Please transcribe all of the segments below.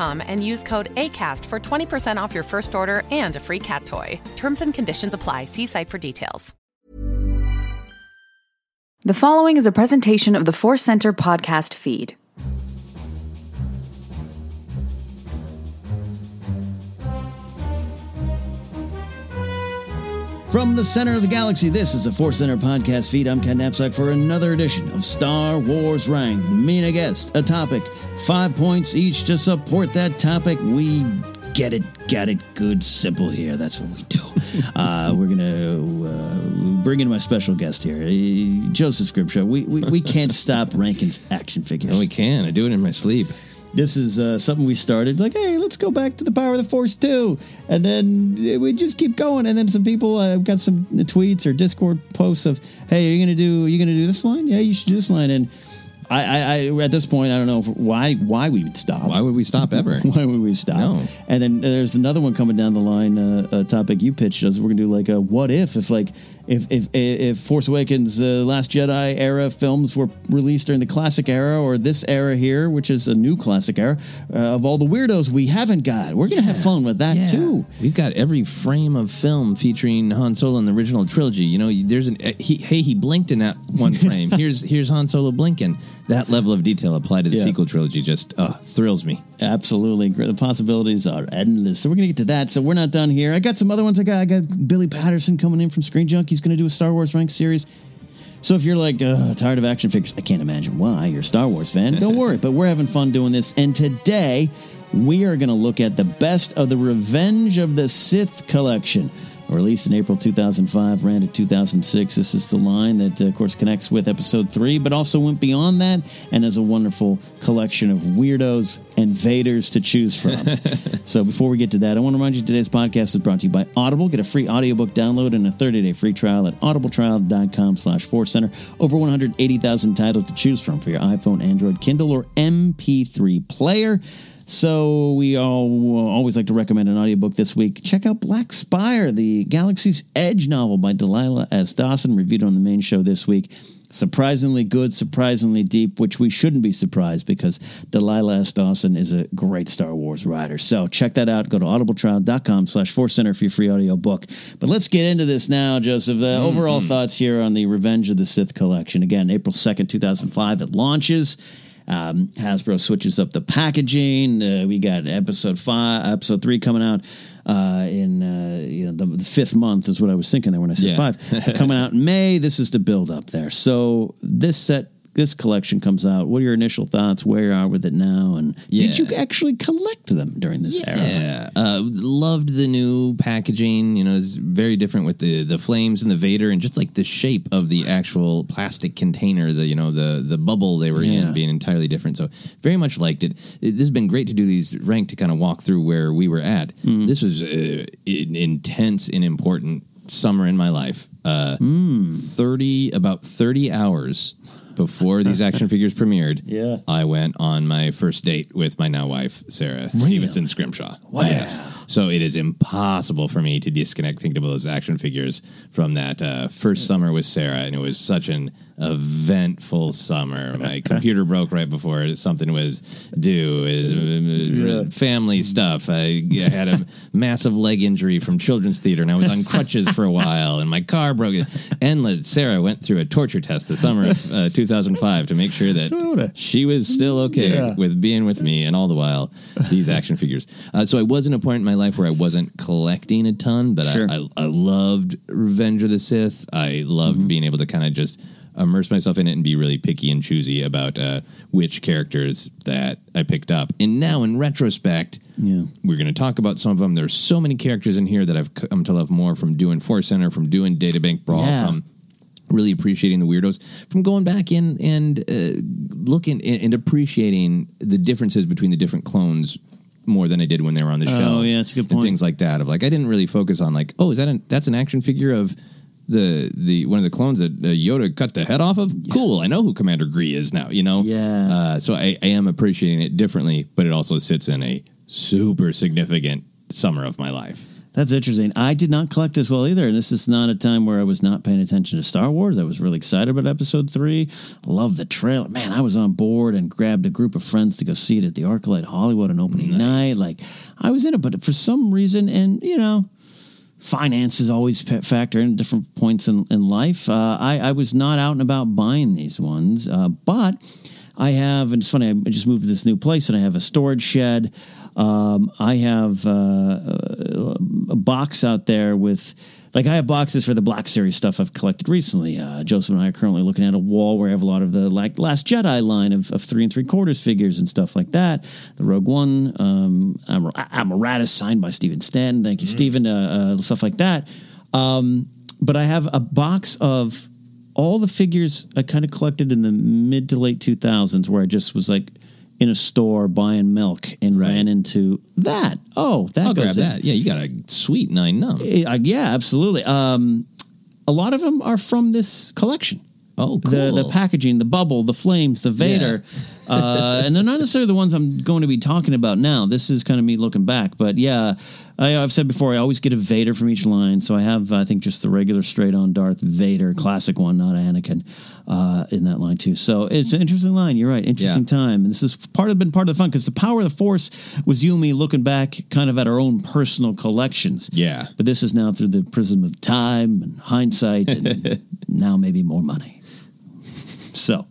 and use code ACAST for 20% off your first order and a free cat toy. Terms and conditions apply. See site for details. The following is a presentation of the Force Center podcast feed. From the center of the galaxy, this is the Force Center podcast feed. I'm Ken Napzok for another edition of Star Wars Ranked. Me and a guest, a topic, five points each to support that topic. We get it, get it, good, simple here. That's what we do. uh, we're gonna uh, bring in my special guest here, uh, Joseph Scrimshaw. We, we we can't stop ranking action figures. No, we can. I do it in my sleep. This is uh, something we started like, hey, let's go back to the Power of the Force 2. And then we just keep going. And then some people uh, got some tweets or Discord posts of, hey, are you gonna do? Are you gonna do this line? Yeah, you should do this line. And I, I, I at this point, I don't know if, why why we would stop. Why would we stop ever? why would we stop? No. And then there's another one coming down the line. Uh, a topic you pitched us. We're gonna do like a what if if like if if if Force Awakens, uh, Last Jedi era films were released during the classic era or this era here, which is a new classic era uh, of all the weirdos we haven't got. We're gonna have fun with that too. We've got every frame of film featuring Han Solo in the original trilogy. You know, there's an uh, he, hey, he blinked in that one frame. here's here's Han Solo blinking. That level of detail applied to the Yeah. sequel trilogy just uh, thrills me. Absolutely, the possibilities are endless. So we're gonna get to that. So we're not done here. I got some other ones. I got I got Billy Patterson coming in from Screen Junk. He's gonna do a Star Wars ranked series. So if you're like uh, tired of action figures, I can't imagine why. You're a Star Wars fan. Don't worry, but we're having fun doing this. And today we are going to look at the best of the Revenge of the Sith collection. Released in April 2005, ran to 2006. This is the line that, uh, of course, connects with episode three, but also went beyond that and has a wonderful collection of weirdos and Vaders to choose from. so before we get to that, I want to remind you today's podcast is brought to you by Audible. Get a free audiobook download and a 30-day free trial at audibletrial.com slash center. Over 180,000 titles to choose from for your iPhone, Android, Kindle, or MP3 player. So we all always like to recommend an audiobook this week. Check out Black Spire, the Galaxy's Edge novel by Delilah S. Dawson, reviewed on the main show this week. Surprisingly good, surprisingly deep, which we shouldn't be surprised because Delilah S. Dawson is a great Star Wars writer. So check that out. Go to audibletrial.com slash force center for your free audio book. But let's get into this now, Joseph. Uh, Mm-hmm. Overall thoughts here on the Revenge of the Sith collection. Again, April 2nd, 2005, it launches. Um, Hasbro switches up the packaging. Uh, we got episode five, episode three coming out uh, in uh, you know the, the fifth month is what I was thinking there when I said Yeah. five. coming out in May. This is the build up there. So this set, this collection comes out. What are your initial thoughts? Where you are with it now? And did you actually collect them during this era? Yeah, uh, loved the new packaging. You know, it's very different with the the flames and the Vader, and just like the shape of the actual plastic container. The you know the the bubble they were Yeah. in being entirely different. So very much liked it. It- This has been great to do these rank to kind of walk through where we were at. Mm-hmm. This was uh, an intense and important summer in my life. Uh, Mm. Thirty about thirty hours. Before these action figures premiered, Yeah. I went on my first date with my now wife, Sarah Stevenson Scrimshaw. Wow. So it is impossible for me to disconnect think about those action figures from that uh, first summer with Sarah. And it was such an eventful summer. My computer broke right before something was due. It was, uh, Family stuff. I, I had a massive leg injury from children's theater and I was on crutches for a while and my car broke. Endless. Sarah went through a torture test the summer of uh, 2005 to make sure that she was still okay Yeah. with being with me and all the while these action figures. Uh, so I was in a point in my life where I wasn't collecting a ton, but Sure. I, I, I loved Revenge of the Sith. I loved Mm-hmm. being able to kind of just immerse myself in it and be really picky and choosy about uh, which characters that I picked up. And now, in retrospect, Yeah. we're going to talk about some of them. There's so many characters in here that I've come to love more from doing Force Center, from doing Databank Brawl, Yeah. from really appreciating the weirdos, from going back in and uh, looking and and appreciating the differences between the different clones more than I did when they were on the Oh, yeah, that's a good And point. things like that. Of like, I didn't really focus on like, oh, is that an, that's an action figure of the the one of the clones that uh, Yoda cut the head off of? Cool, I know who Commander Gree is now. You know, Yeah. Uh, so I, I am appreciating it differently, but it also sits in a super significant summer of my life. That's interesting. I did not collect as well either. And this is not a time where I was not paying attention to Star Wars. I was really excited about episode three. Love the trailer. Man, I was on board and grabbed a group of friends to go see it at the Arclight Hollywood on opening night. Like I was in it, but for some reason, and you know, finances always pa- factor in different points in, in life. Uh, I, I was not out and about buying these ones, uh, but I have, and it's funny, I just moved to this new place and I have a storage shed. Um, I have uh, a, a box out there with, like, I have boxes for the Black Series stuff I've collected recently. Uh, Joseph and I are currently looking at a wall where I have a lot of the like Last Jedi line of, of three and three quarters figures and stuff like that. The Rogue One, um, Amar- Admiral Raddus signed by Stephen Stanton. Thank you, Stephen. Uh, uh, stuff like that. Um, but I have a box of all the figures I kind of collected in the mid to late 2000s where I just was like in a store buying milk and ran into that. Oh, that I'll grab in. that. Yeah, you got a sweet nine num. Uh, yeah, absolutely. Um, a lot of them are from this collection. Oh, cool. The the packaging, the bubble, the flames, the Vader, uh, and they're not necessarily the ones I'm going to be talking about now. This is kind of me looking back, but yeah, I, I've said before I always get a Vader from each line, so I have I think just the regular straight on Darth Vader, classic one, not Anakin, uh, in that line too. So it's an interesting line. You're right, interesting Yeah. time, and this is part of been part of the fun because the power of the Force was you and me looking back, kind of at our own personal collections. Yeah. But this is now through the prism of time and hindsight, and now maybe more money. So,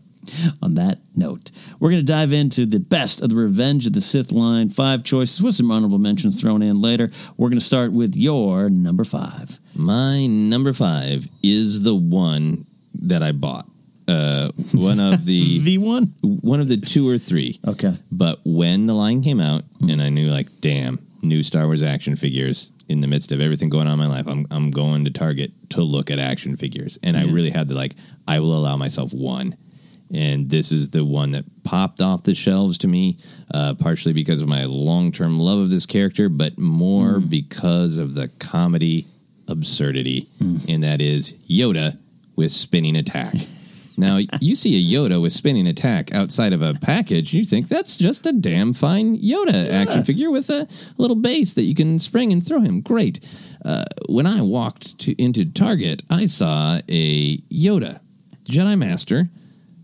on that note, we're going to dive into the best of the Revenge of the Sith line. Five choices with some honorable mentions thrown in later. We're going to start with your number five. My number five is the one that I bought. Uh, one of the The one? one of the two or three. Okay. But when the line came out, and I knew like, damn, new Star Wars action figures. in the midst of everything going on in my life, I'm I'm going to Target to look at action figures, and I really had to like I will allow myself one, and this is the one that popped off the shelves to me, uh, partially because of my long term love of this character, but more because of the comedy absurdity, and that is Yoda with spinning attack. Now, you see a Yoda with spinning attack outside of a package, you think that's just a damn fine Yoda action figure with a little base that you can spring and throw him. Great. Uh, when I walked to, into Target, I saw a Yoda, Jedi Master,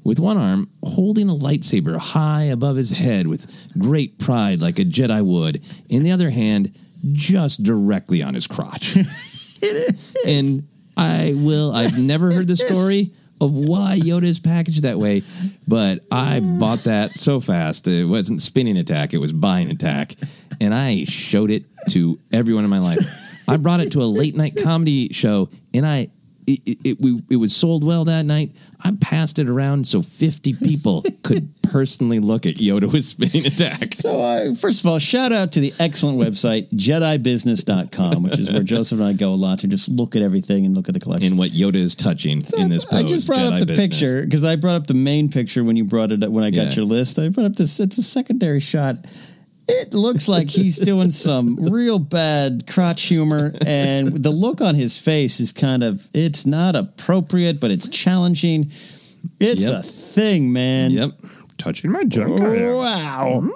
with one arm holding a lightsaber high above his head with great pride, like a Jedi would, in the other hand, just directly on his crotch. And I will, I've never heard the story of why Yoda is packaged that way, but I bought that so fast. It wasn't spinning attack, it was buying attack. And I showed it to everyone in my life. I brought it to a late night comedy show and I, it, it, it, we, it was sold well that night. I passed it around so 50 people could personally look at Yoda with spinning attack. So, uh, first of all, shout out to the excellent website, JediBusiness.com, which is where Joseph and I go a lot to just look at everything and look at the collection. And what Yoda is touching in this pose. I just brought Jedi up the business. picture because I brought up the main picture when you brought it up when I got Yeah. your list. I brought up this. It's a secondary shot. It looks like he's doing some real bad crotch humor, and the look on his face is kind of. It's not appropriate, but it's challenging. It's Yep. a thing, man. Yep. Touching my junk. Wow.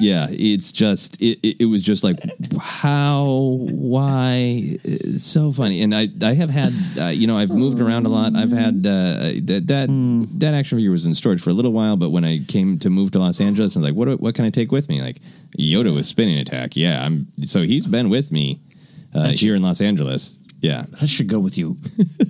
Yeah, it's just it, it, it was just like how why? It's so funny. And I I have had uh, you know I've moved around a lot. I've had uh, that that that action figure was in storage for a little while but when I came to move to Los Angeles I was like what what can I take with me? Like Yoda with spinning attack. Yeah I'm so he's been with me uh, here in Los Angeles yeah That should go with you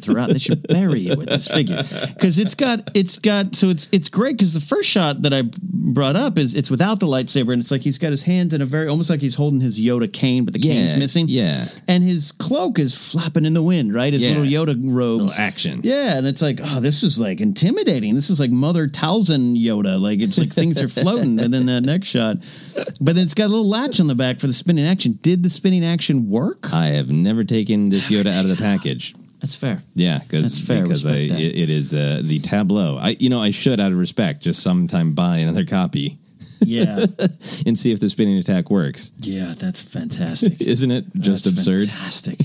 throughout. They should bury you with this figure because it's got it's got so it's it's great because the first shot that I brought up is it's without the lightsaber and it's like he's got his hands in a very almost like he's holding his Yoda cane but the cane's missing. yeah. and his cloak is flapping in the wind. Right, his Yeah. little Yoda robes. Little action. Yeah, and it's like oh, this is like intimidating. This is like Mother Talzin Yoda. Like it's like things are floating. and then that next shot, but then it's got a little latch on the back for the spinning action. Did the spinning action work? I have never taken this Yoda out of the package That's fair. Yeah, because That's fair. because I Respect that. it, it is uh, the tableau. I you know I should out of respect just sometime buy another copy Yeah. and see if the spinning attack works. Yeah, that's fantastic. Isn't it just That's absurd? Fantastic.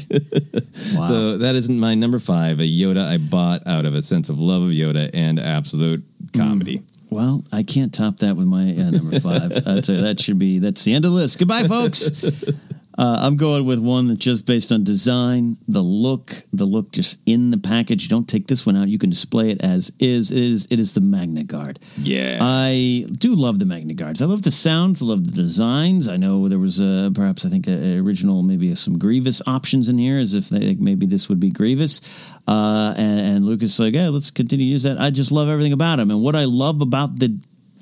wow. So that isn't my number five. A Yoda I bought out of a sense of love of Yoda and absolute comedy. well, I can't top that with my uh, number five. I'd say that should be that's the end of the list. Goodbye, folks. Uh, I'm going with one that's just based on design, the look, the look just in the package. You don't take this one out; you can display it as is. It is it is the Magna Guard? Yeah. I do love the Magna Guards. I love the sounds. I love the designs. I know there was uh, perhaps I think a, a original maybe some Grievous options in here, as if they, maybe this would be Grievous. Uh, and, and Lucas like, yeah, let's continue to use that. I just love everything about him, and what I love about the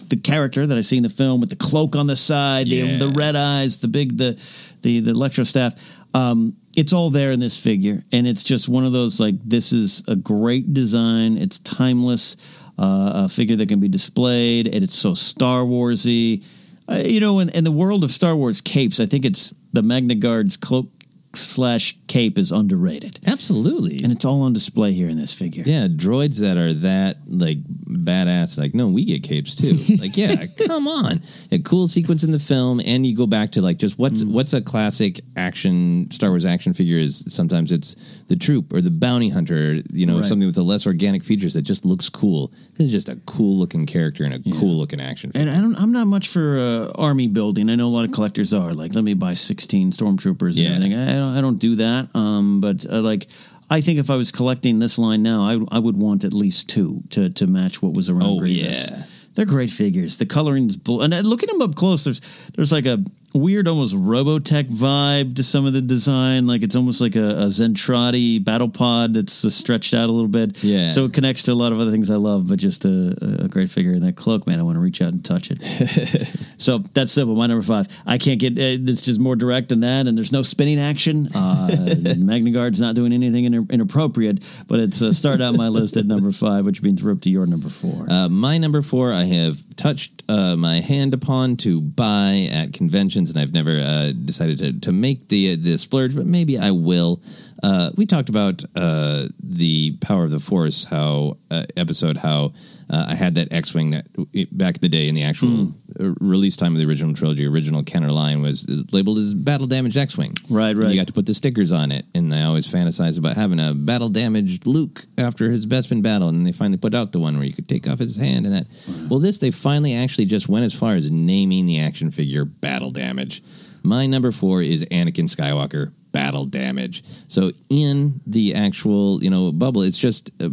the character that I see in the film with the cloak on the side, Yeah. the, the red eyes, the big the the the electro staff. Um, it's all there in this figure, and it's just one of those like this is a great design. It's timeless, uh, a figure that can be displayed, and it's so Star Warsy. Uh, you know, in, in the world of Star Wars capes, I think it's the Magna Guard's cloak slash cape is underrated, Absolutely. and it's all on display here in this figure. yeah, droids that are that like badass, like no, we get capes too. like, yeah, come on, a cool sequence in the film, and you go back to like just what's Mm. what's a classic action Star Wars action figure is. Sometimes it's the troop or the bounty hunter, you know, Right. something with the less organic features that just looks cool. This is just a cool looking character and a cool looking action. figure. And I don't, I'm not much for uh, army building. I know a lot of collectors are like, let me buy 16 stormtroopers Yeah. and everything. I don't, I don't do that. Um, but uh, like, I think if I was collecting this line now, I, I would want at least two to to match what was around. Oh, Grievous. yeah. They're great figures. The coloring's bull, and uh, looking them up close, there's there's like a weird, almost Robotech vibe to some of the design. Like it's almost like a, a Zentradi battle pod that's uh, stretched out a little bit. Yeah. So it connects to a lot of other things I love, but just a, a great figure. And that cloak, man, I want to reach out and touch it. So that's simple. My number five. I can't get. Uh, it's just more direct than that, and there's no spinning action. Uh, Magna Guard's not doing anything in, inappropriate, but it's uh, started out my list at number five, which means we're up to your number four. Uh, my number four, I have touched uh, my hand upon to buy at conventions, and I've never uh, decided to, to make the the splurge, but maybe I will. Uh, we talked about uh, the power of the force, how uh, episode, how uh, I had that X-wing that it, back in the day in the actual uh, release time of the original trilogy, original Kenner line was labeled as battle damaged X-wing. Right, And right. you got to put the stickers on it, and I always fantasized about having a battle damaged Luke after his best Bespin battle, and they finally put out the one where you could take off his hand and that. Well, this they finally actually just went as far as naming the action figure battle damage. My number four is Anakin Skywalker battle damage. So in the actual you know bubble, it's just uh,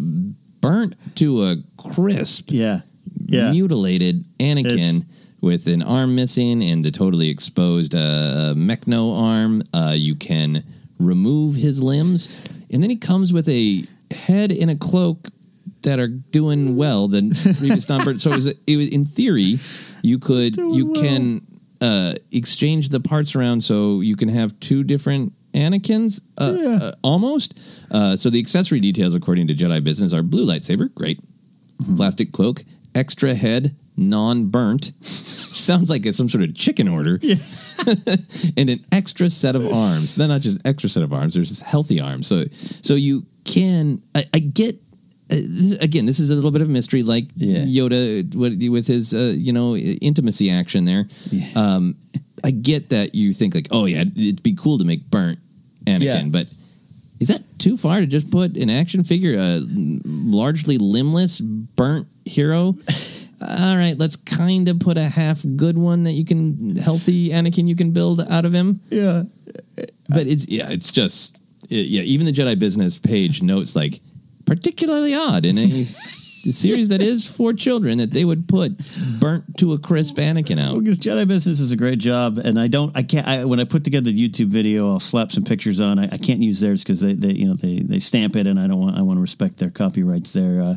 burnt to a crisp yeah, yeah. mutilated Anakin It's- with an arm missing and the totally exposed uh, Mechno arm. Uh, you can remove his limbs, and then he comes with a head and a cloak that are doing well than previous non So it was, it was in theory you could you can uh, exchange the parts around so you can have two different Anakins uh, uh, almost. Uh, so the accessory details, according to Jedi Business, are blue lightsaber, great, plastic cloak, extra head, non-burnt. Sounds like it's some sort of chicken order. and an extra set of arms. They're not just extra set of arms. There's just healthy arms. So so you can. I, I get. Uh, this, again, this is a little bit of mystery, like Yeah. Yoda with, with his, uh, you know, intimacy action there. Um, I get that you think like, oh yeah, it'd be cool to make burnt Anakin, Yeah. but is that too far to just put an action figure, a largely limbless, burnt hero? All right, let's kind of put a half good one that you can healthy Anakin you can build out of him. Yeah. But it's yeah, it's just it- yeah. Even the Jedi Business page notes like particularly odd in a series that is for children that they would put burnt to a crisp Anakin out. Because Jedi Business is a great job, and I don't, I can't. I, when I put together the YouTube video, I'll slap some pictures on. I, I can't use theirs because they, they, you know, they, they stamp it, and I don't want, I want to respect their copyrights. There, uh,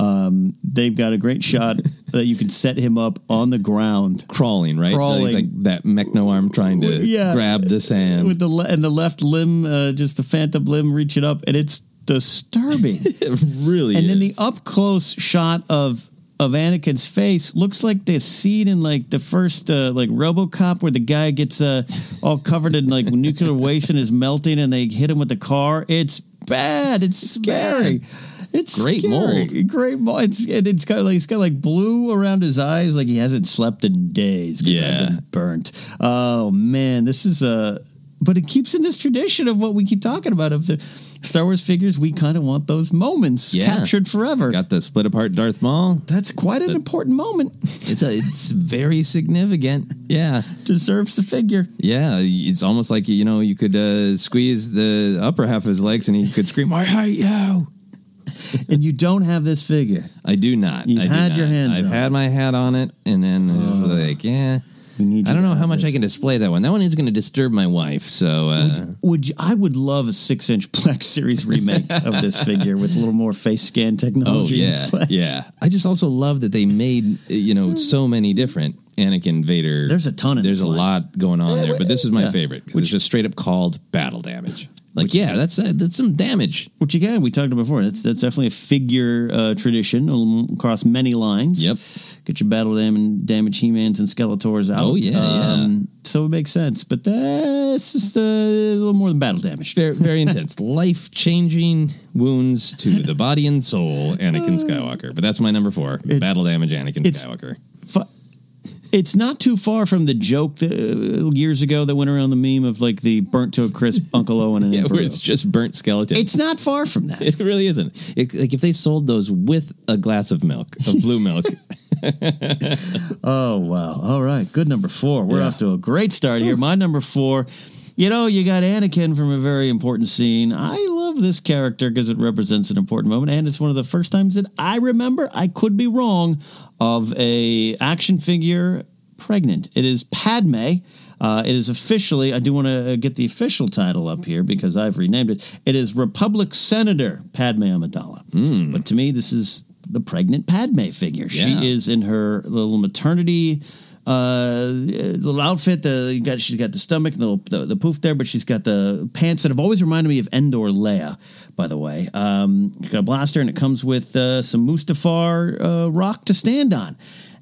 um, they've got a great shot that you can set him up on the ground, Crawling, right? Crawling. He's like that Mechno arm trying to Yeah. grab the sand. with the le- and the left limb, uh, just the phantom limb reaching up, and it's disturbing. it really and then the up close shot of of Anakin's face looks like the scene in like the first uh, like RoboCop where the guy gets uh, all covered in like nuclear waste and is melting and they hit him with the car. It's bad. It's scary. It's Great scary. mold. Great mold. It's and it's got like it's got like blue around his eyes, like he hasn't slept in days. I've Yeah. been burnt. Oh man, this is a. But it keeps in this tradition of what we keep talking about of the Star Wars figures. We kind of want those moments Yeah. captured forever. Got the split apart Darth Maul. That's quite an important moment. It's a, it's very significant. Yeah, Deserves the figure. yeah. It's almost like you know you could uh, squeeze the upper half of his legs and he could scream, "I hate you." and you don't have this figure. I do not. You've I had your hands I've on had my hat on it, and then was like, yeah. We need I don't know how have much I can display that one. That one is going to disturb my wife. So uh, Would you, I would love a six inch Black Series remake of this figure with a little more face scan oh technology. in yeah, yeah. I just also love that they made you know so many different Anakin Vader. There's a ton in There's a line. lot going on there, but this is my Yeah. favorite Which is just straight up called battle damage. Like yeah, that's uh, that's some damage. Which again, we talked about before. That's that's definitely a figure uh, tradition um, across many lines. Yep. Get your battle dam- damage He-Mans and Skeletors out. Um, Oh, yeah, yeah. So it makes sense. But that's just uh, a little more than battle damage. Very, very intense, life changing wounds to the body and soul, Anakin Skywalker. But that's my number four: battle damage, Anakin Skywalker. It's not too far from the joke that, uh, years ago that went around the meme of like the burnt to a crisp Uncle Owen and Yeah, where it's just burnt skeleton. It's not far from that. It really isn't. It, like if they sold those with a glass of milk, of blue milk. Oh wow! All right, good number four. We're Yeah. off to a great start here. My number four. You know, you got Anakin from a very important scene. I love this character because it represents an important moment, and it's one of the first times that I remember. I could be wrong of a action figure pregnant. It is Padme. Uh, it is officially. I do want to get the official title up here because I've renamed it. It is Republic Senator Padme Amidala. But to me, this is the pregnant Padme figure. Yeah. She is in her little maternity uh, little outfit. The you got she's got the stomach, and the, the the poof there, but she's got the pants that have always reminded me of Endor Leia. By the way, um, you got a blaster, and it comes with uh, some Mustafar uh, rock to stand on,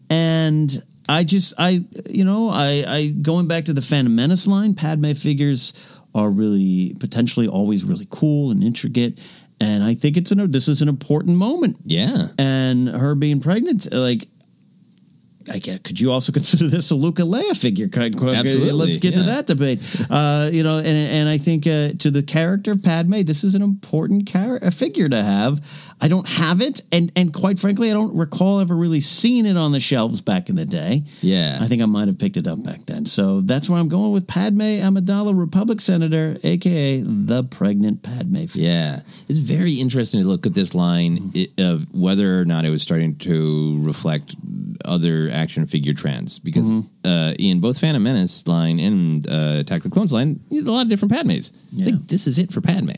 and. I just I you know I I going back to the Phantom Menace line, Padme figures are really potentially always really cool and intricate, and I think it's an this is an important moment. Yeah, and her being pregnant, like. I get, could you also consider this a Luca Leia figure? Absolutely, Let's get yeah. into that debate. Uh, you know, and and I think uh, to the character of Padme, this is an important char- a figure to have. I don't have it, and and quite frankly, I don't recall ever really seeing it on the shelves back in the day. Yeah. I think I might have picked it up back then. So that's where I'm going with Padme Amidala, Republic Senator, aka the pregnant Padme. Figure. Yeah, it's very interesting to look at this line of whether or not it was starting to reflect other action figure trends. Because uh, in both Phantom Menace line and uh, Attack the Clones line, a lot of different Padmes. I think this is it for Padme.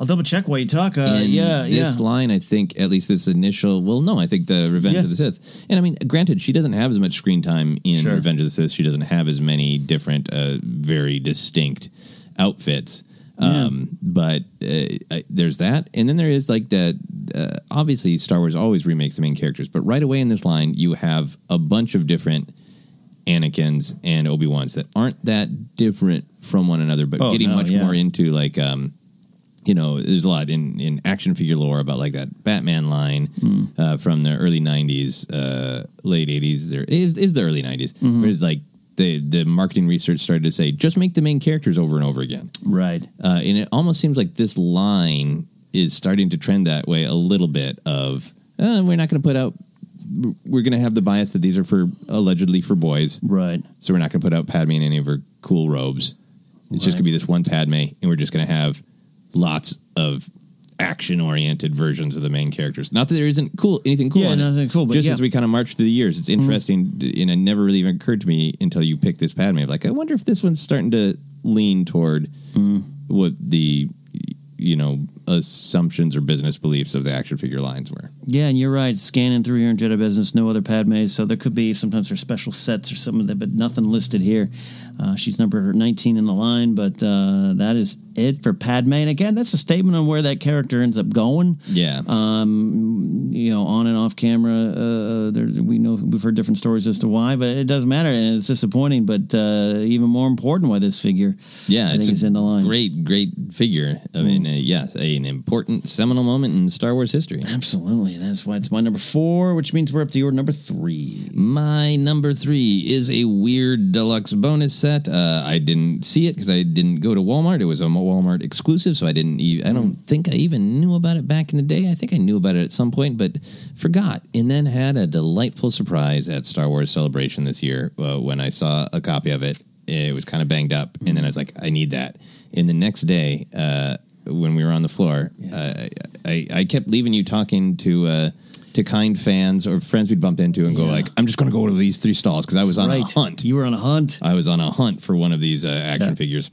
I'll double check while you talk. Uh, yeah, this yeah. line, I think at least this initial. Well, no, I think the Revenge Yeah. of the Sith. And I mean, granted, she doesn't have as much screen time in Sure. Revenge of the Sith. She doesn't have as many different, uh, very distinct outfits. Um, but uh, I, there's that, and then there is like that. Uh, obviously, Star Wars always remakes the main characters, but right away in this line, you have a bunch of different Anakin's and Obi Wan's that aren't that different from one another, but Oh, getting no, much yeah. more into like um, you know, there's a lot in in action figure lore about like that Batman line Hmm. uh, from the early '90s, uh, late '80s. There is is the early '90s, Mhm. where it's like the the marketing research started to say just make the main characters over and over again, Right. uh, and it almost seems like this line is starting to trend that way a little bit. Of uh, we're not going to put out. We're going to have the bias that these are for allegedly for boys, right? So we're not going to put out Padme in any of her cool robes. It's just going to be this one Padme, and we're just going to have lots of action-oriented versions of the main characters. Not that there isn't cool anything cool. Yeah, nothing cool, but just yeah. as we kind of march through the years, it's interesting, Mm-hmm. and it never really even occurred to me until you picked this Padme. Like, I wonder if this one's starting to lean toward Mm. what the you know assumptions or business beliefs of the action figure lines were. Yeah, and you're right. Scanning through here in Jedi Business, no other Padmes. So there could be sometimes there's special sets or something, but nothing listed here. Uh, she's number 19 in the line, but uh, that is it for Padme. And again, that's a statement on where that character ends up going. Yeah. Um, you know, on and off camera, uh, there, we know we've heard different stories as to why, but it doesn't matter, and it's disappointing. But uh, even more important, why this figure, Yeah, I it's is in the line. great, great figure. I mean, uh, yes, a, an important seminal moment in Star Wars history. Absolutely, that's why it's my number four, which means we're up to your number three. My number three is a weird deluxe bonus set. Uh, I didn't see it because I didn't go to Walmart. It was a Walmart exclusive, so I didn't. E- I don't think I even knew about it back in the day. I think I knew about it at some point, but forgot. And then had a delightful surprise at Star Wars Celebration this year uh, when I saw a copy of it. It was kind of banged up, and then I was like, I need that. And the next day, uh, when we were on the floor, uh, I, I kept leaving you talking to. To kind fans or friends we'd bumped into and go like, I'm just going to go to these three stalls because I was on Right. a hunt. You were on a hunt. I was on a hunt for one of these uh, action figures.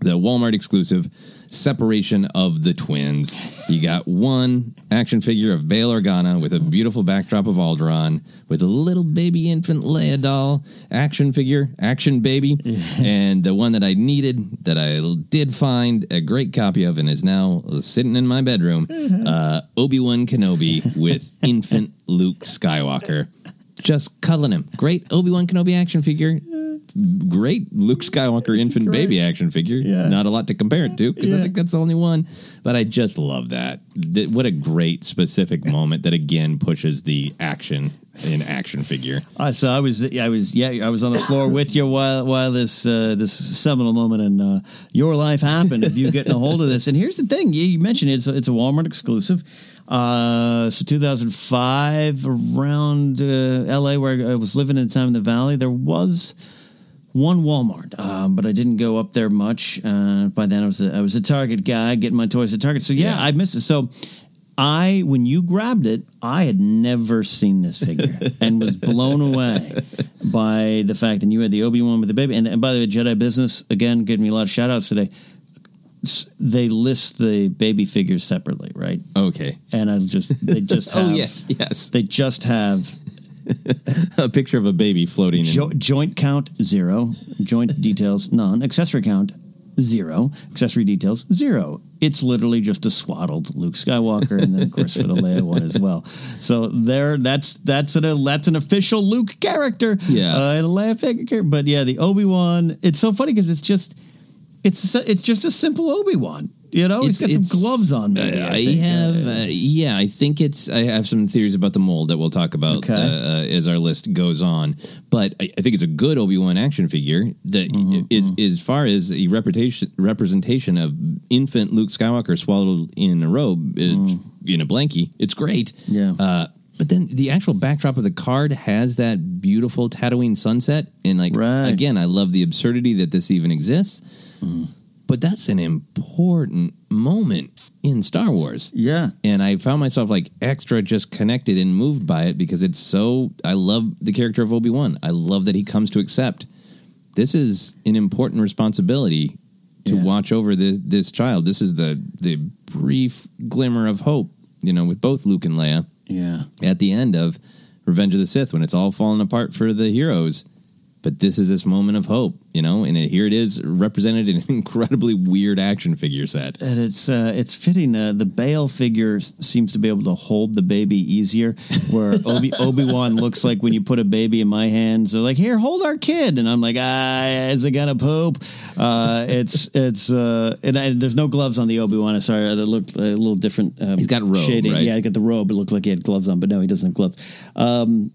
The Walmart exclusive separation of the twins. You got one action figure of Bail Organa with a beautiful backdrop of Alderaan with a little baby infant Leia doll action figure, action baby, and the one that I needed that I did find a great copy of and is now sitting in my bedroom, uh, Obi Wan Kenobi with infant Luke Skywalker. Just cuddling him. Great Obi Wan Kenobi action figure great Luke Skywalker infant baby action figure. Yeah. Not a lot to compare it to because I think that's the only one. But I just love that. Th- What a great specific moment that again pushes the action in action figure. Uh, so I was, I was, yeah, I was on the floor with you while while this uh, this seminal moment in uh, your life happened of you getting a hold of this. And here's the thing: you, you mentioned it's a, it's a Walmart exclusive. Uh, so 2005, around uh, L.A., where I was living in time in the Valley, there was one Walmart, um, but I didn't go up there much. Uh, by then, I was a, I was a Target guy, getting my toys at Target. So yeah, I missed it. So I, when you grabbed it, I had never seen this figure and was blown away by the fact that you had the Obi Wan with the baby. And, and by the way, Jedi Business again giving me a lot of shout outs today. They list the baby figures separately, right? Okay. And I just they just have Oh, yes, yes. they just have a picture of a baby floating. Jo- in, joint count zero. Joint details none. Accessory count zero. Accessory details zero. It's literally just a swaddled Luke Skywalker, and then of course for the Leia one as well. So there, that's that's an that's an official Luke character. Yeah. uh, and a Leia figure. But yeah, the Obi Wan. It's so funny because it's just it's it's just a simple Obi Wan. You know, he's got some gloves on. Maybe Uh, I I, have, uh, yeah, I think it's. I have some theories about the mold that we'll talk about Okay. uh, uh, as our list goes on. But I, I think it's a good Obi Wan action figure that Mm-hmm, is, as far as the reputation representation of infant Luke Skywalker swallowed in a robe is, in a blankie. It's great. Mm. Yeah. Uh, but then the actual backdrop of the card has that beautiful Tatooine sunset, and like Right. again, I love the absurdity that this even exists. Mm. But that's an important moment in Star Wars. Yeah. And I found myself like extra just connected and moved by it because it's so I love the character of Obi-Wan. I love that he comes to accept this is an important responsibility to Yeah. watch over this this child. This is the the brief glimmer of hope, you know, with both Luke and Leia Yeah. at the end of Revenge of the Sith when it's all falling apart for the heroes. But this is this moment of hope, you know, and it, here it is represented in an incredibly weird action figure set. And it's uh, it's fitting. Uh, the Bail figure s- seems to be able to hold the baby easier, where Obi Obi Wan looks like when you put a baby in my hands. They're like, "Here, hold our kid," and I'm like, "Ah, is it gonna poop?" Uh, it's it's uh, and I, there's no gloves on the Obi Wan. Sorry, that looked a little different. Um, He's got a robe, shading. right? Yeah, I got the robe. It looked like he had gloves on, but no, he doesn't have gloves. Um,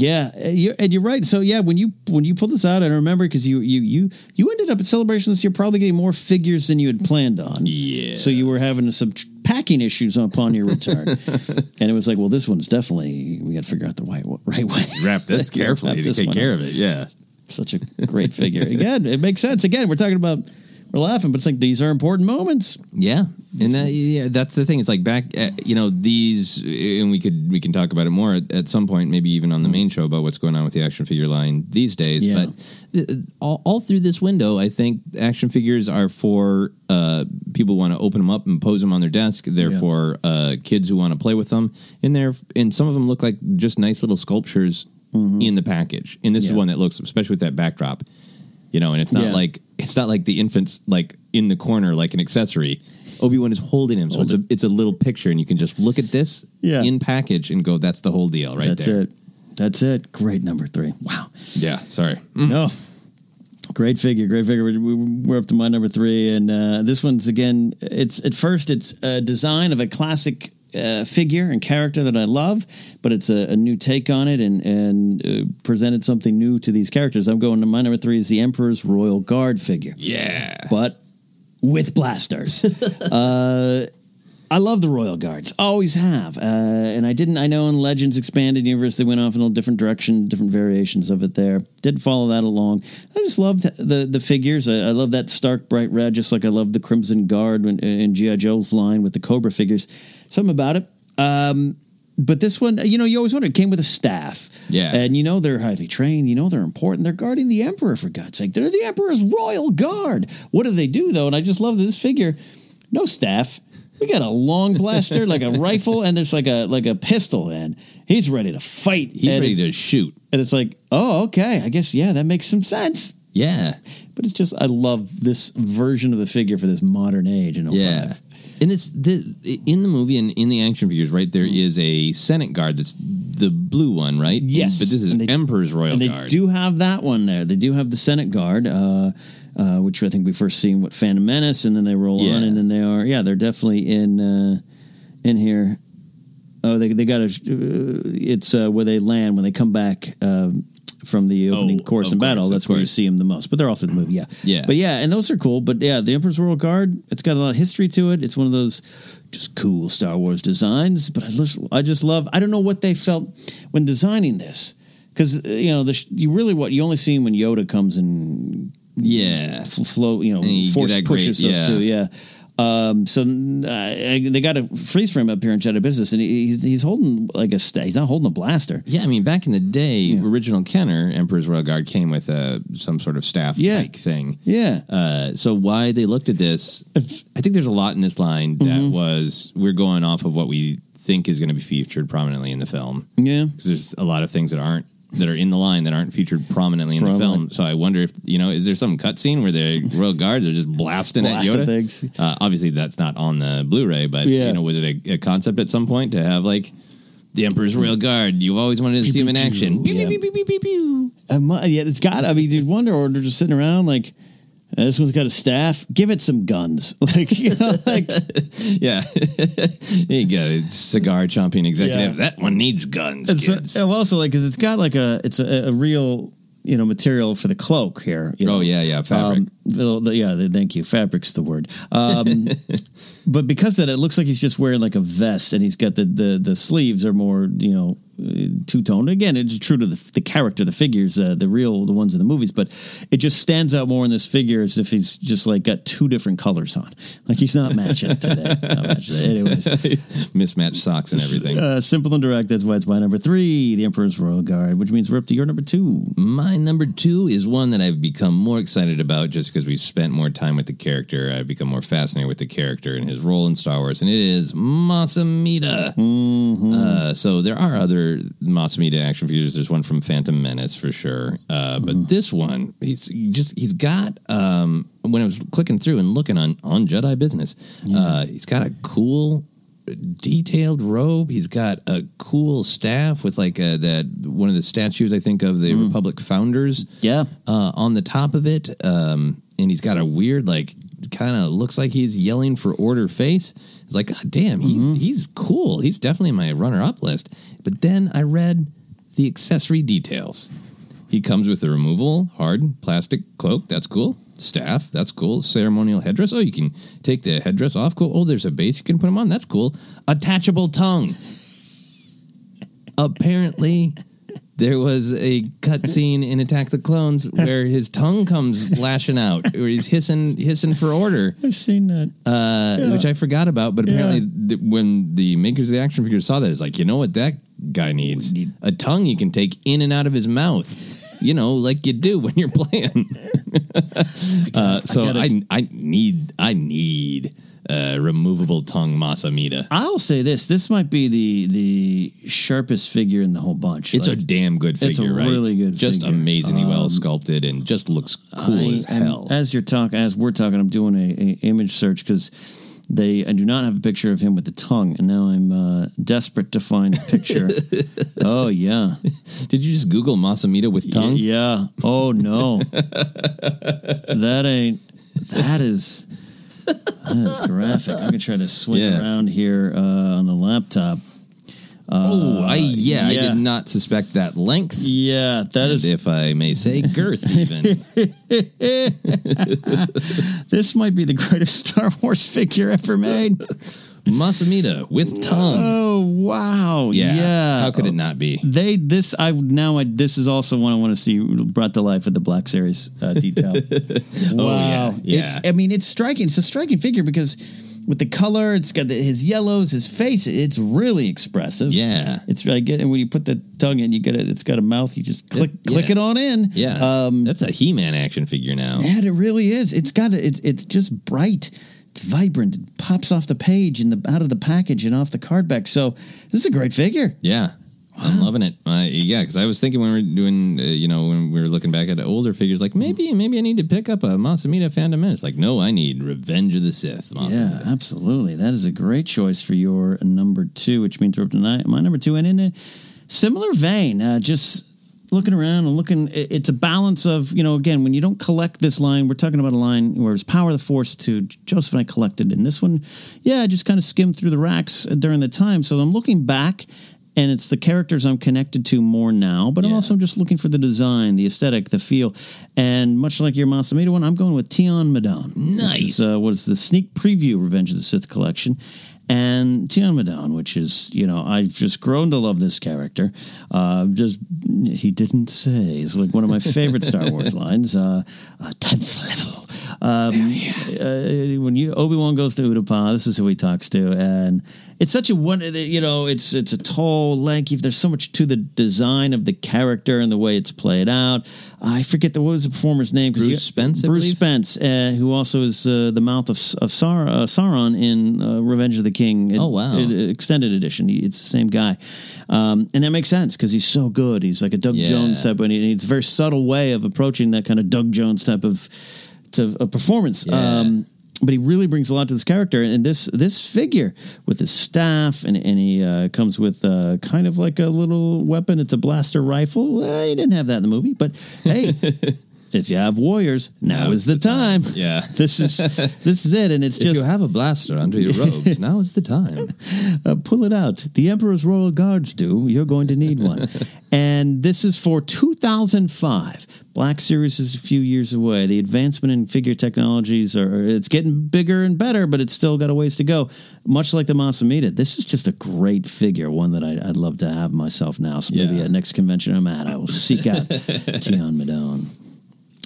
yeah, eh, and you're, and you're right. So yeah, when you when you pulled this out, I remember because you you you you ended up at celebrations. You're probably getting more figures than you had planned on. Yeah. So you were having some packing issues upon your return, and it was like, well, this one's definitely we got to figure out the right right way. Wrap this carefully wrap to this take care up. of it. Yeah. Such a great figure. Again, it makes sense. Again, we're talking about we're laughing, but it's like these are important moments. Yeah, and that, yeah, that's the thing. It's like back, uh, you know, these, and we could we can talk about it more at, at some point, maybe even on the main show about what's going on with the action figure line these days. Yeah. But th- all, all through this window, I think action figures are for uh, people want to open them up and pose them on their desk. They're Yeah. for uh, kids who want to play with them, and they're and some of them look like just nice little sculptures in the package. And this is Mm-hmm. One that looks, especially with that backdrop. You know, and it's not Yeah. like it's not like the infant's like in the corner like an accessory. Obi Wan is holding him, so it's a it's a little picture, and you can just look at this Yeah. in package and go, "That's the whole deal, right That's there." it. That's it. Great number three. Wow. Yeah, sorry. No. Great figure, great figure. We- we- We're up to my number three, and uh, this one's again. It's at first it's a design of a classic uh, figure and character that I love, but it's a, a new take on it and and uh, presented something new to these characters. I'm going to my number three is the Emperor's Royal Guard figure, Yeah, but with blasters. uh, I love the Royal Guards, always have, uh, and I didn't. I know in Legends Expanded Universe they went off in a different direction, different variations of it. There did follow that along. I just loved the the figures. I, I love that stark bright red, just like I love the Crimson Guard in, in GI Joe's line with the Cobra figures. Something about it. Um, but this one, you know, you always wonder. It came with a staff, Yeah. and you know they're highly trained. You know they're important. They're guarding the Emperor for God's sake. They're the Emperor's Royal Guard. What do they do though? And I just love this figure. No staff. We got a long blaster, like a rifle, and there's like a like a pistol, and he's ready to fight. he's ready to shoot. And it's like, oh, okay, I guess yeah, that makes some sense. Yeah, But it's just I love this version of the figure for this modern age. And yeah. And it's the in the movie and in the action figures, right? There is a Senate guard that's the blue one, right? Yes. but this is they- Emperor's Royal and they Guard. do have that one there. They do have the Senate Guard, uh, uh, which I think we first seen what Phantom Menace, and then they roll Yeah. on, and then they are yeah, they're definitely in uh, in here. Oh, they they got a. Uh, it's uh, where they land when they come back. Um, from the opening Oh, course in battle, that's where you see them the most. But they're all through the movie, yeah, Yeah. But yeah, and those are cool. But yeah, the Emperor's Royal Guard, it's got a lot of history to it. It's one of those just cool Star Wars designs. But I just, I just love. I don't know what they felt when designing this because uh, you know the, you really what you only see when Yoda comes and yeah, flow, you know, And force pushes those yeah. two, yeah. Um, so uh, they got a freeze frame up here in Jedi Business, and he- he's he's holding like a sta- he's not holding a blaster. Yeah, I mean, back in the day, original Kenner, Emperor's Royal Guard, came with a some sort of staff Yeah. like thing. Yeah. Uh, so why they looked at this, I think there's a lot in this line that Mm-hmm. was we're going off of what we think is going to be featured prominently in the film. Yeah. because there's a lot of things that aren't that are in the line that aren't featured prominently in the film. So I wonder if you know, is there some cutscene where the Royal Guards are just blasting Blasting at Yoda? things. Uh, obviously, that's not on the Blu-ray, but Yeah. you know, was it a, a concept at some point to have like the Emperor's Royal Guard? You've always wanted to see him in action. Pew, Yeah. pew, pew, pew, pew, pew. Um, yeah, it's got. I mean, you'd wonder, or they're just sitting around like. "Uh, This one's got a staff. Give it some guns. Like, you know, like Yeah, there you got a cigar chomping executive. Yeah. That one needs guns. it's kids. well, also like because it's got like a it's a, a real you know material for the cloak here. you know. oh yeah, yeah, fabric. Um, the, the- yeah, the, thank you. Fabric's the word. Um, but because of that, it looks like he's just wearing like a vest, and he's got the the, the sleeves are more you know two toned. Again, it's true to the, the character, the figures, uh, the real the ones in the movies. But it just stands out more in this figure as if he's just like got two different colors on. Like he's not matching today. Not matching today. Anyways, Mismatched socks and everything. uh, simple and direct. That's why it's my number three, the Emperor's Royal Guard, which means we're up to your number two. My number two is one that I've become more excited about just because we've spent more time with the character. I've become more fascinated with the character and his role in Star Wars, and it is Mas Amedda. Uh, so there are other Mas Amedda action figures. There's one from Phantom Menace for sure, uh, but this one, he's just he's got. Um, when I was clicking through and looking on on Jedi Business, uh, he's got a cool detailed robe. He's got a cool staff with like a, that one of the statues I think of the Republic founders. Yeah. uh, on the top of it, um, and he's got a weird like kind of looks like he's yelling for order face. It's like God damn, he's mm-hmm. he's cool. He's definitely in my runner up list. But then I read the accessory details. He comes with a removable hard plastic cloak. That's cool. Staff. That's cool. Ceremonial headdress. Oh, you can take the headdress off. Cool. Oh, there's a base you can put him on. That's cool. Attachable tongue. Apparently, there was a cutscene in Attack the Clones where his tongue comes lashing out, where he's hissing, hissing for order I've seen that. uh, which I forgot about. But apparently, th- when the makers of the action figure saw that, it's like, you know what that guy needs? A tongue he can take in and out of his mouth. You know, like you do when you're playing. uh, so gotta- I, I need, I need uh, removable tongue Mas Amedda. I'll say this: this might be the the sharpest figure in the whole bunch. It's Like, a damn good figure, it's a right? really good just figure. amazingly well Um, sculpted, and just looks cool I as hell. As you're talking, as we're talking, I'm doing a, a image search because they I do not have a picture of him with the tongue, and now I'm uh, desperate to find a picture. oh yeah, Did you just Google Mas Amedda with tongue? yeah. Oh no, that ain't. That is. That is graphic. I can try to swing Yeah. around here uh, on the laptop. oh, I yeah, I yeah. did not suspect that length. Yeah, that and is. if I may say, girth even. This might be the greatest Star Wars figure ever made. Mas Amedda with tongue. Oh wow! Yeah. Yeah. How could it not be? They this I now I this is also one I want to see brought to life with the Black Series uh, detail. wow! yeah, yeah. It's I mean it's striking. It's a striking figure because with the color, it's got the, his yellows, his face. It's really expressive. Yeah. It's I get and when you put the tongue in, you get it. It's got a mouth. You just click Yeah. click it on in. Yeah. Um, That's a He Man action figure now. yeah, it really is. It's got a, it's it's just bright. It's vibrant. It pops off the page and the out of the package and off the card back. So this is a great figure. Yeah. I'm loving it. Uh, yeah, because I was thinking when we were doing, uh, you know, when we were looking back at older figures, like maybe, maybe I need to pick up a Mas Amedda Phantom Menace. Like, no, I need Revenge of the Sith. Mas Amedda. Yeah, absolutely. That is a great choice for your number two, which means we're up to nine, my number two. And in a similar vein, uh, just looking around and looking, it's a balance of, you know, again, when you don't collect this line, we're talking about a line where it's Power of the Force to Joseph and I collected. And this one, yeah, I just kind of skimmed through the racks during the time. So I'm looking back. And it's the characters I'm connected to more now, but I'm also just looking for the design, the aesthetic, the feel. And much like your Mas Amedda one, I'm going with Tion Medon. Nice. is, uh, was the sneak preview Revenge of the Sith collection. And Tion Medon, which is, you know, I've just grown to love this character. Uh, just, he didn't say, is like one of my favorite Star Wars lines. Uh, uh, 10th level. Um, uh, when you Obi Wan goes to Utapau, this is who he talks to, and it's such a one. You know, it's it's a tall, lanky. There's so much to the design of the character and the way it's played out. I forget the what was the performer's name? Bruce you- Spence, I Bruce believe? Spence, uh, who also is uh, the mouth of of Sar- uh, Sauron in uh, Revenge of the King. Oh, wow. uh, extended edition. It's the same guy, um, and that makes sense because he's so good. He's like a Doug Yeah. Jones type, and he- it's a very subtle way of approaching that kind of Doug Jones type of to a performance. Yeah. Um, but he really brings a lot to this character, and this this figure with his staff, and and he uh, comes with uh, kind of like a little weapon. It's a blaster rifle. Uh, he didn't have that in the movie, but hey. If you have warriors, now, is the, time. Yeah. this is this is it, and it's just if just you have a blaster under your robes, now is the time. uh, pull it out. The Emperor's Royal Guards do. You're going to need one. and this is for 2005. Black Series is a few years away. The advancement in figure technologies are it's getting bigger and better, but it's still got a ways to go. Much like the Mas Amedda, this is just a great figure, one that I'd, I'd love to have myself now. So maybe Yeah. at next convention I'm at, I will seek out Tion Medon.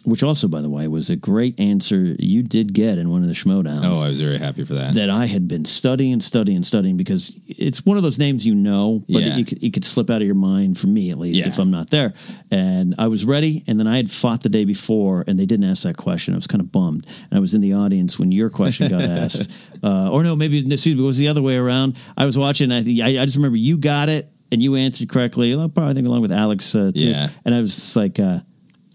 Which also, by the way, was a great answer you did get in one of the Schmoedowns Oh, I was very happy for that. that I had been studying, studying, studying because it's one of those names you know, but Yeah. it, you, could, it could slip out of your mind for me at least Yeah. if I'm not there. And I was ready, and then I had fought the day before, and they didn't ask that question. I was kind of bummed, and I was in the audience when your question got asked, uh, or no, maybe excuse me, it was the other way around. I was watching. I, I, I just remember you got it and you answered correctly. Probably probably think along with Alex uh, too. Yeah. And I was just like. Uh,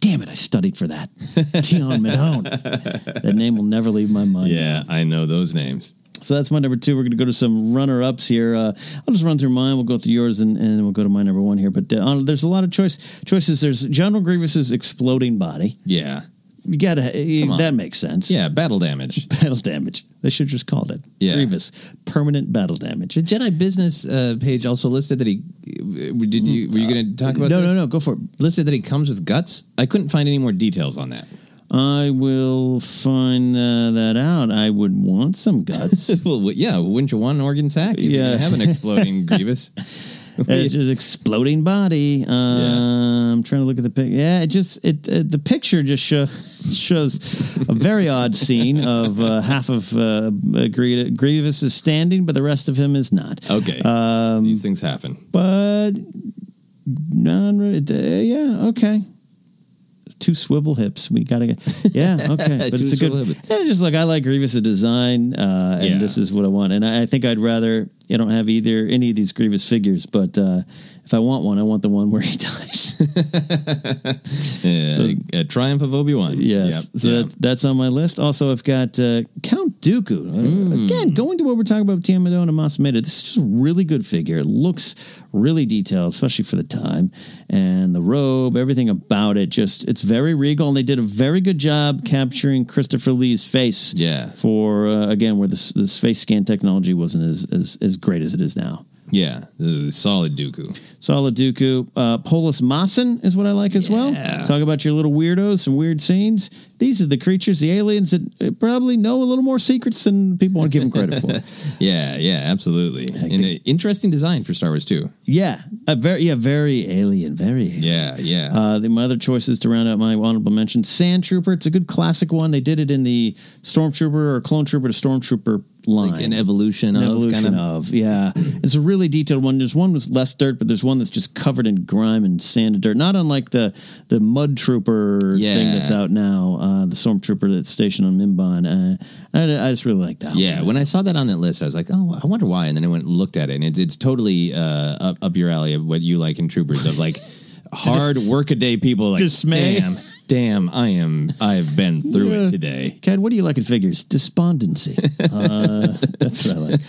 Damn it! I studied for that. Tion Medon. that name will never leave my mind. yeah, I know those names. So that's my number two. We're going to go to some runner ups here. Uh, I'll just run through mine. We'll go through yours and, and we'll go to my number one here. But uh, there's a lot of choice choices. There's General Grievous's exploding body. Yeah. You got to, Come on. that makes sense. Yeah, battle damage. Battle damage. They should just called it. Yeah. Grievous. Permanent battle damage. The Jedi business uh, page also listed that he. Did you? Were you going to talk about? No, this? no, no. Go for it. Listed that he comes with guts. I couldn't find any more details on that. I will find uh, that out. I would want some guts. well, yeah, wouldn't you want an organ sack? If Yeah. have an exploding Grievous. It's just exploding body. Uh, I'm trying to look at the picture. Yeah, it just it uh, the picture just show, shows a very odd scene of uh, half of uh, Grie- Grievous is standing, but the rest of him is not. Okay, Um, these things happen. But non. Uh, yeah. Okay. Two swivel hips. We gotta get. Yeah. Okay. But Two it's a good. Yeah, just like I like Grievous' design, uh, and Yeah. this is what I want. And I, I think I'd rather. I don't have either any of these Grievous figures, but uh, if I want one, I want the one where he dies. Yeah, So- uh, Triumph of Obi Wan. Yes. Yep, So. That, that's on my list. Also, I've got uh, Count Dooku. Hmm. Again, going to what we're talking about with Tiamat and Mas Amedda, this is just a really good figure. It looks really detailed, especially for the time. And the robe, everything about it, just, it's very regal. And they did a very good job capturing Christopher Lee's face. Yeah. For, uh, again, where this, this face scan technology wasn't as, as, as great as it is now. yeah, solid Dooku. Solid Dooku. Uh, Polis Massan is what I like as well. Talk about your little weirdos and weird scenes. These are the creatures, the aliens that uh, probably know a little more secrets than people want to give them credit for. Yeah, yeah, absolutely. And uh, interesting design for Star Wars too. yeah, a very yeah, very alien, very alien. Yeah, yeah. Uh, the my other choices to round out my honorable mention: Sand Trooper. It's a good classic one. They did it in the Stormtrooper or Clone Trooper to Stormtrooper line. like an evolution An of evolution kind of. of, yeah. It's a really detailed one. There's one with less dirt, but there's one that's just covered in grime and sand and dirt. Not unlike the the Mud Trooper thing that's out now, uh, the Stormtrooper that's stationed on Mimban. Uh, I, I just really like that. Yeah, one. when I saw that on that list, I was like, "Oh, I wonder why." And then I went and looked at it, and it's it's totally uh, up up your alley of what you like in Troopers of like hard workaday people. Like, Dismay. damn, damn, I am. I have been through Yeah. it today. Ken, what do you like in figures? Despondency. Uh, that's what I like.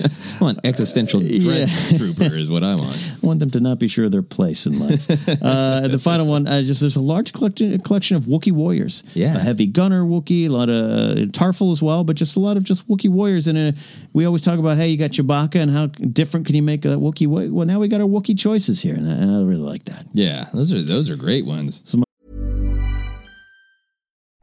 I want existential dread Yeah. trooper is what I want. I want them to not be sure of their place in life. uh, the final one, uh, just there's a large collection collection of Wookiee warriors. Yeah. a heavy gunner Wookiee, a lot of uh, Tarfful as well, but just a lot of just Wookiee warriors. And uh, we always talk about, hey, you got Chewbacca, and how different can you make that Wookiee? Well, now we got our Wookiee choices here, and I, and I really like that. Yeah, those are those are great ones.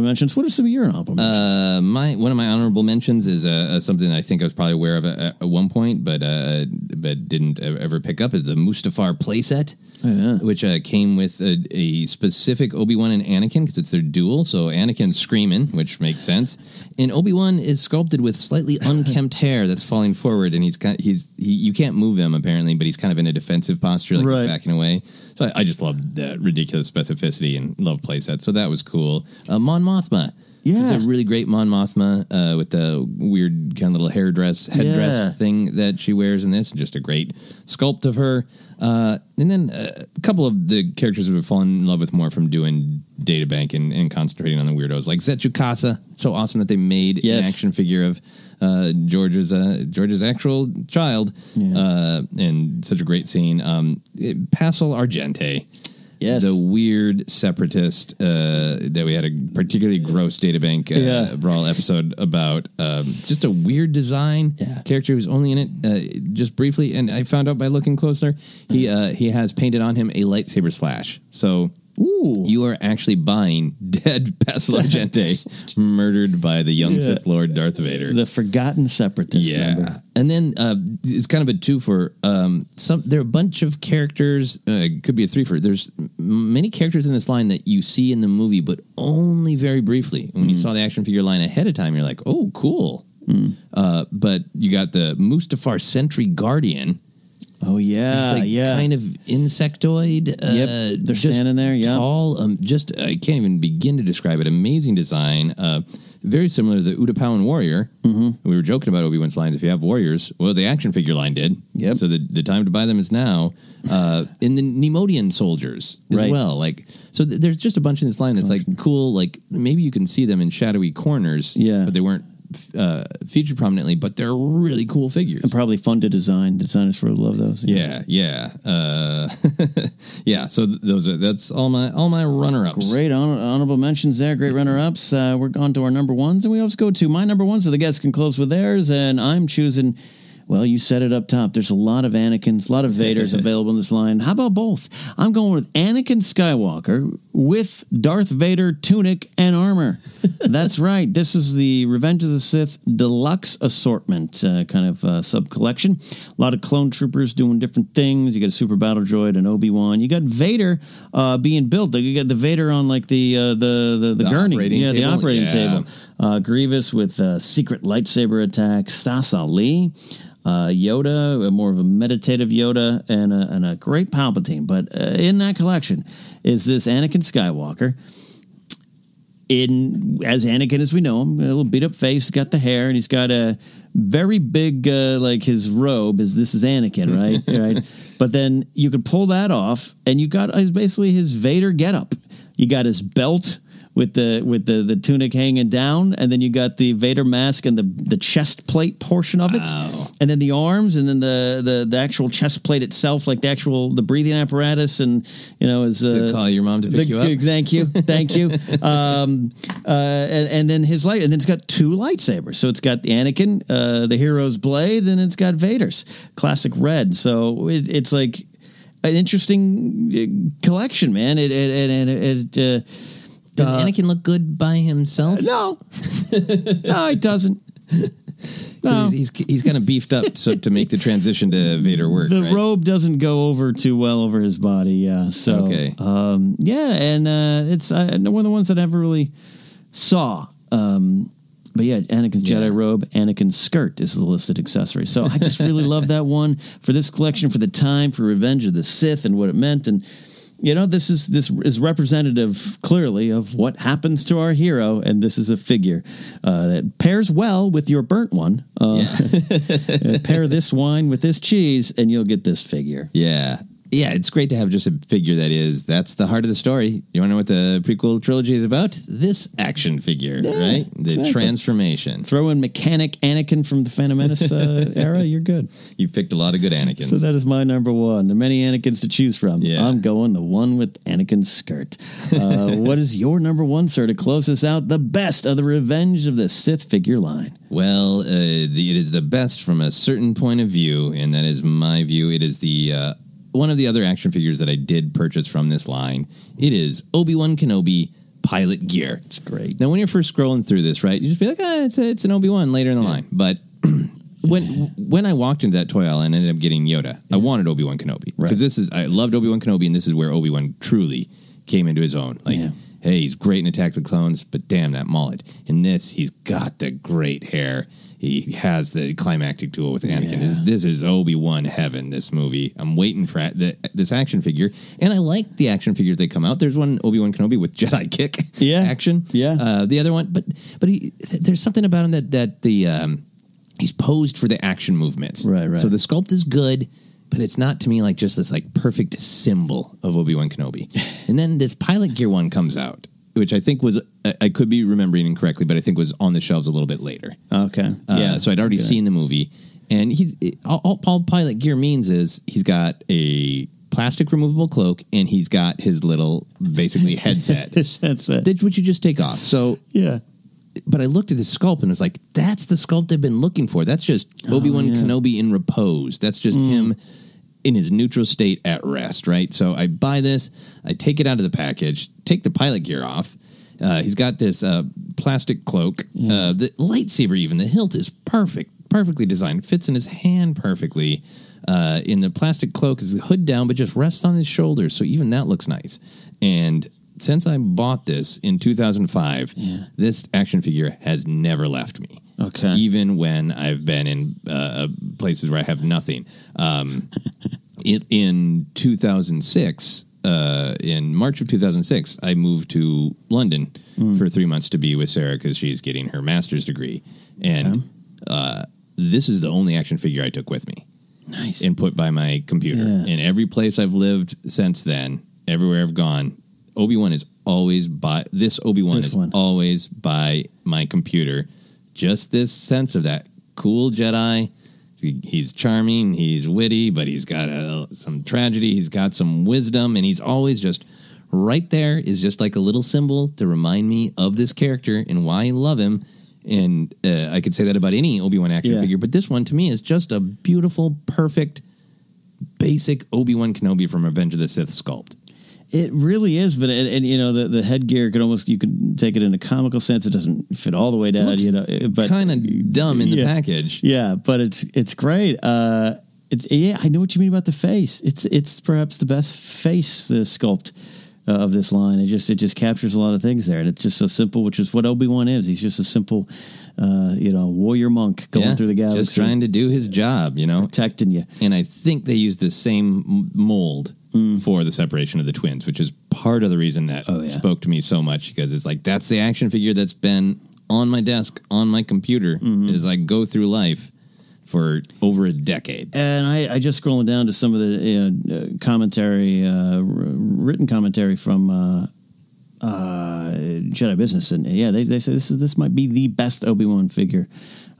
Honorable mentions. What are some of your honorable mentions? Uh, my one of my honorable mentions is uh, uh, something I think I was probably aware of at, at one point, but uh, but didn't ever pick up. Is the Mustafar playset, Oh, which uh, came with a, a specific Obi Wan and Anakin because it's their duel. So Anakin's screaming, which makes sense, and Obi Wan is sculpted with slightly unkempt hair that's falling forward, and he's kind he's he, you can't move him apparently, but he's kind of in a defensive posture, like Right. backing away. So I, I just loved that ridiculous specificity and love playset. So that was cool. Uh, Mon Mothma. Yeah. It's a really great Mon Mothma uh, with the weird kind of little hair dress, headdress Yeah. thing that she wears in this. Just a great sculpt of her. Uh, and then uh, a couple of the characters we've fallen in love with more from doing databank and, and concentrating on the weirdos, like Zett Jukassa. So awesome that they made Yes. an action figure of uh, George's uh, George's actual child, uh, and such a great scene. Um, Argente. Yes. The weird separatist uh, that we had a particularly gross databank uh, Yeah. brawl episode about. Um, just a weird design character who's only in it uh, just briefly. And I found out by looking closer, he uh, he has painted on him a lightsaber slash. So you are actually buying dead Passel Argente murdered by the young Yeah. Sith Lord Darth Vader. The forgotten separatist. Yeah, member. and then uh, it's kind of a two for um, some. There are a bunch of characters. Uh, could be a three for. There's many characters in this line that you see in the movie, but only very briefly. When you saw the action figure line ahead of time, you're like, "Oh, cool." Uh, but you got the Mustafar Sentry Guardian, Oh yeah, like yeah. kind of insectoid. Yep, uh, they're just standing there, yeah. tall. Um, just I can't even begin to describe it. Amazing design. Uh, very similar to the Utapaun warrior. Mm-hmm. We were joking about Obi Wan's lines. If you have warriors, well, the action figure line did. Yep. So the the time to buy them is now. Uh, in the Neimoidian soldiers as Right. well. Like so, th- there's just a bunch in this line that's like cool. Like maybe you can see them in shadowy corners. Yeah. but they weren't. Uh, featured prominently, but they're really cool figures. And probably fun to design. Designers really love those. Yeah, yeah, uh, yeah. So th- those are that's all my all my runner ups. Great hon- honorable mentions there. Great runner ups. Uh, we're on to our number ones, and we always go to my number one, so the guests can close with theirs. And I'm choosing. Well, you set it up top. There's a lot of Anakins, a lot of Vaders available in this line. How about both? I'm going with Anakin Skywalker with Darth Vader tunic and armor. That's right. This is the Revenge of the Sith deluxe assortment uh, kind of uh, sub collection. A lot of clone troopers doing different things. You got a super battle droid, an Obi Wan. You got Vader uh, being built. You got the Vader on like the uh, the the, the, The gurney, yeah, the operating Yeah. table. Uh, Grievous with uh, secret lightsaber attack. Stass Allie. Uh, Yoda, more of a meditative Yoda, and a, and a great Palpatine. But uh, in that collection is this Anakin Skywalker, in as Anakin as we know him, a little beat up face, got the hair, and he's got a very big uh, like his robe is this is Anakin, right? right. But then you could pull that off, and you got uh, basically his Vader getup. You got his belt with the with the the tunic hanging down, and then you got the Vader mask and the the chest plate portion of it, and then the arms, and then the the the actual chest plate itself, like the actual the breathing apparatus, and you know is uh, call your mom to pick the- you up? Thank you, thank you. um, uh, and, and then his light, and then it's got two lightsabers. So it's got the Anakin, uh, the hero's blade, and it's got Vader's classic red. So it, it's like an interesting uh, collection, man. It it it, it, it uh, Does uh, Anakin look good by himself? No, no, he doesn't. No. He's, he's he's kind of beefed up so to make the transition to Vader work. the right? robe doesn't go over too well over his body. Yeah. So Okay. um, yeah, and uh, it's uh, one of the ones that I never really saw. Um, but yeah, Anakin's Jedi robe, Anakin's skirt is the listed accessory. So I just really love that one for this collection, for the time, for Revenge of the Sith, and what it meant. And you know, this is this is representative clearly of what happens to our hero, and this is a figure uh, that pairs well with your burnt one. Uh, uh, pair this wine with this cheese, and you'll get this figure. Yeah. Yeah, it's great to have just a figure that is that's the heart of the story. You want to know what the prequel trilogy is about? This action figure, right? The exactly. transformation. Throw in mechanic Anakin from the Phantom Menace uh, era, you're good. You picked a lot of good Anakins. So that is my number one. There are many Anakins to choose from. Yeah. I'm going the one with Anakin's skirt. Uh, what is your number one, sir, to close us out? The best of the Revenge of the Sith figure line. Well, uh, the, it is the best from a certain point of view, and that is my view. It is the uh, one of the other action figures that I did purchase from this line. It is Obi Wan Kenobi pilot gear. It's great. Now, when you're first scrolling through this, right, you just be like, ah, it's a, it's an Obi Wan later in the line. But when when I walked into that toy aisle and ended up getting Yoda, I wanted Obi Wan Kenobi because this is I loved Obi Wan Kenobi, and this is where Obi Wan truly came into his own. Like, hey, he's great in Attack of the Clones, but damn that mullet. In this, he's got the great hair. He has the climactic duel with Anakin. This, this is Obi Wan heaven. This movie. I'm waiting for the, this action figure, and I like the action figures they come out. There's one Obi Wan Kenobi with Jedi kick Yeah. action. Yeah. Uh, the other one, but but he, there's something about him that that the um, he's posed for the action movements. Right, right. So the sculpt is good, but it's not to me like just this like perfect symbol of Obi Wan Kenobi. and then this pilot gear one comes out, which I think was I- I could be remembering incorrectly, but I think was on the shelves a little bit later. Okay. Uh, yeah. So I'd already seen the movie, and he's it, all, all all pilot gear means is he's got a plastic removable cloak and he's got his little basically headset. His headset. That which you just take off. So yeah. But I looked at this sculpt and was like, that's the sculpt I've been looking for. That's just Obi Wan Oh, yeah. Kenobi in repose. That's just Mm. him in his neutral state at rest, right? So I buy this, I take it out of the package, take the pilot gear off. Uh, he's got this uh, plastic cloak. Uh, the lightsaber, even the hilt is perfect, perfectly designed, fits in his hand perfectly. Uh, in the plastic cloak is the hood down, but just rests on his shoulders, so even that looks nice. And since I bought this in 2005, this action figure has never left me. Okay. Even when I've been in uh, places where I have nothing. Um, it, in 2006, uh, in March of 2006, I moved to London Mm. for three months to be with Sarah because she's getting her master's degree. And uh, this is the only action figure I took with me. Nice. And put by my computer. Yeah. In every place I've lived since then, everywhere I've gone, Obi Wan is always by this Obi Wan is one. always by my computer. Just this sense of that cool Jedi. He's charming, he's witty, but he's got a, some tragedy. He's got some wisdom, and he's always just right there. Is just like a little symbol to remind me of this character and why I love him. And uh, I could say that about any Obi Wan action Yeah. figure, but this one to me is just a beautiful, perfect, basic Obi Wan Kenobi from Revenge of the Sith sculpt. It really is, but and, and you know the the headgear could almost you could take it in a comical sense. It doesn't fit all the way down, you know. But kind of dumb in the package. Yeah, but it's it's great. Uh, yeah, I know what you mean about the face. It's it's perhaps the best face sculpt uh, of this line. It just it just captures a lot of things there, and it's just so simple, which is what Obi Wan is. He's just a simple, uh, you know, warrior monk going Yeah, through the galaxy, just trying to do his job, you know, protecting you. And I think they use the same mold Mm. for the separation of the twins, which is part of the reason that Oh, spoke to me so much because it's like that's the action figure that's been on my desk on my computer Mm-hmm. as I go through life for over a decade. And I, I just scrolling down to some of the uh, commentary, uh, written commentary from uh, uh, Jedi Business, and yeah, they, they say this is this might be the best Obi Wan figure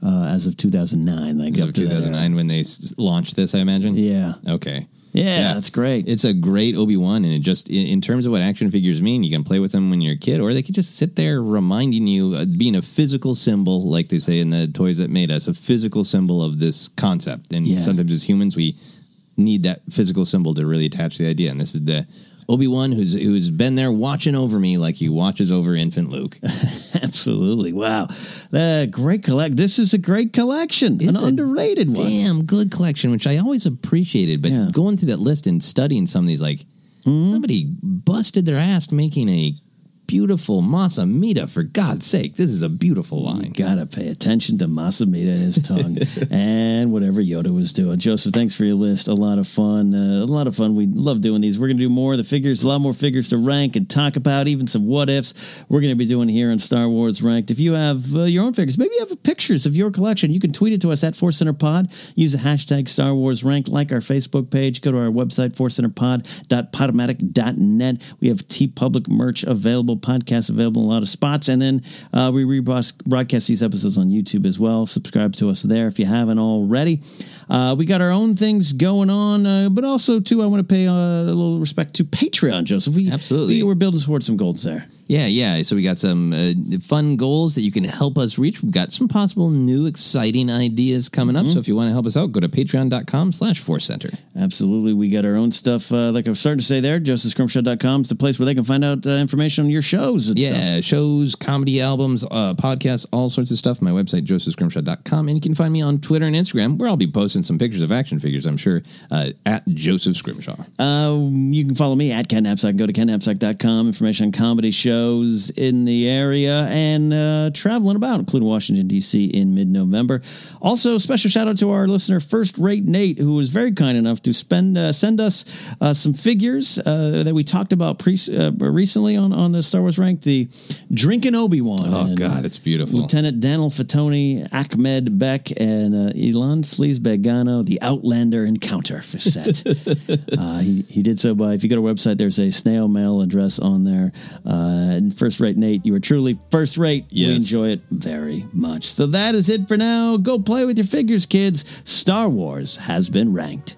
uh, as of 2009. Like As of to that 2009 when they s- launched this, I imagine. Yeah. Okay. Yeah, that's great. It's a great Obi Wan, and it just in, in terms of what action figures mean, you can play with them when you're a kid, or they could just sit there reminding you, uh, being a physical symbol, like they say in the toys that made us, a physical symbol of this concept. And Yeah. sometimes as humans, we need that physical symbol to really attach the idea. And this is the Obi Wan who's who's been there watching over me, like he watches over infant Luke. Absolutely, wow, uh, great collect. This is a great collection, an It's a underrated one. Damn good collection, which I always appreciated. But Yeah. going through that list and studying some of these, like Mm-hmm. somebody busted their ass making a beautiful Mas Amedda. For God's sake, this is a beautiful line. Gotta pay attention to Mas Amedda and his tongue and whatever Yoda was doing. Joseph, thanks for your list. A lot of fun. Uh, a lot of fun. We love doing these. We're going to do more of the figures, a lot more figures to rank and talk about, even some what ifs we're going to be doing here on Star Wars Ranked. If you have uh, your own figures, maybe you have pictures of your collection, you can tweet it to us at Force Center Pod. Use the hashtag Star Wars Ranked, like our Facebook page, go to our website, forcecenterpod.podomatic.net. We have TeePublic merch available, podcasts available in a lot of spots. And then uh, we rebroadcast broadcast these episodes on YouTube as well. Subscribe to us there if you haven't already. Uh, we got our own things going on, uh, but also, too, I want to pay uh, a little respect to Patreon, Joseph. We, Absolutely. We, we're building towards some goals there. Yeah, yeah. So we got some uh, fun goals that you can help us reach. We've got some possible new exciting ideas coming Mm-hmm. up. So if you want to help us out, go to patreon.com slash force center. Absolutely. We got our own stuff. Uh, like I was starting to say there, josephscrimshaw.com is the place where they can find out uh, information on your shows. Yeah, stuff. shows, comedy albums, uh, podcasts, all sorts of stuff. My website, josephscrimshaw.com. And you can find me on Twitter and Instagram, where I'll be posting some pictures of action figures, I'm sure, uh, at Joseph Scrimshaw. Uh, you can follow me at Ken Napzok. Go to kennapzok.com. Information on comedy shows in the area and uh, traveling about, including Washington, D.C. in mid November. Also, special shout out to our listener, First Rate Nate, who was very kind enough to spend uh, send us uh, some figures uh, that we talked about pre- uh, recently on, on the Star Wars Rank the Drinking Obi Wan. Oh, God, it's beautiful. Lieutenant Daniel Faytonni, Achk Med-Beq, and uh, Elan Sleazebaggano, the Outlander Encounter for set. uh, he, he did so by, if you go to our website, there's a snail mail address on there. Uh, and first rate, Nate, you are truly first rate. We enjoy it very much. So that is it for now. Go play with your figures, kids. Star Wars has been ranked.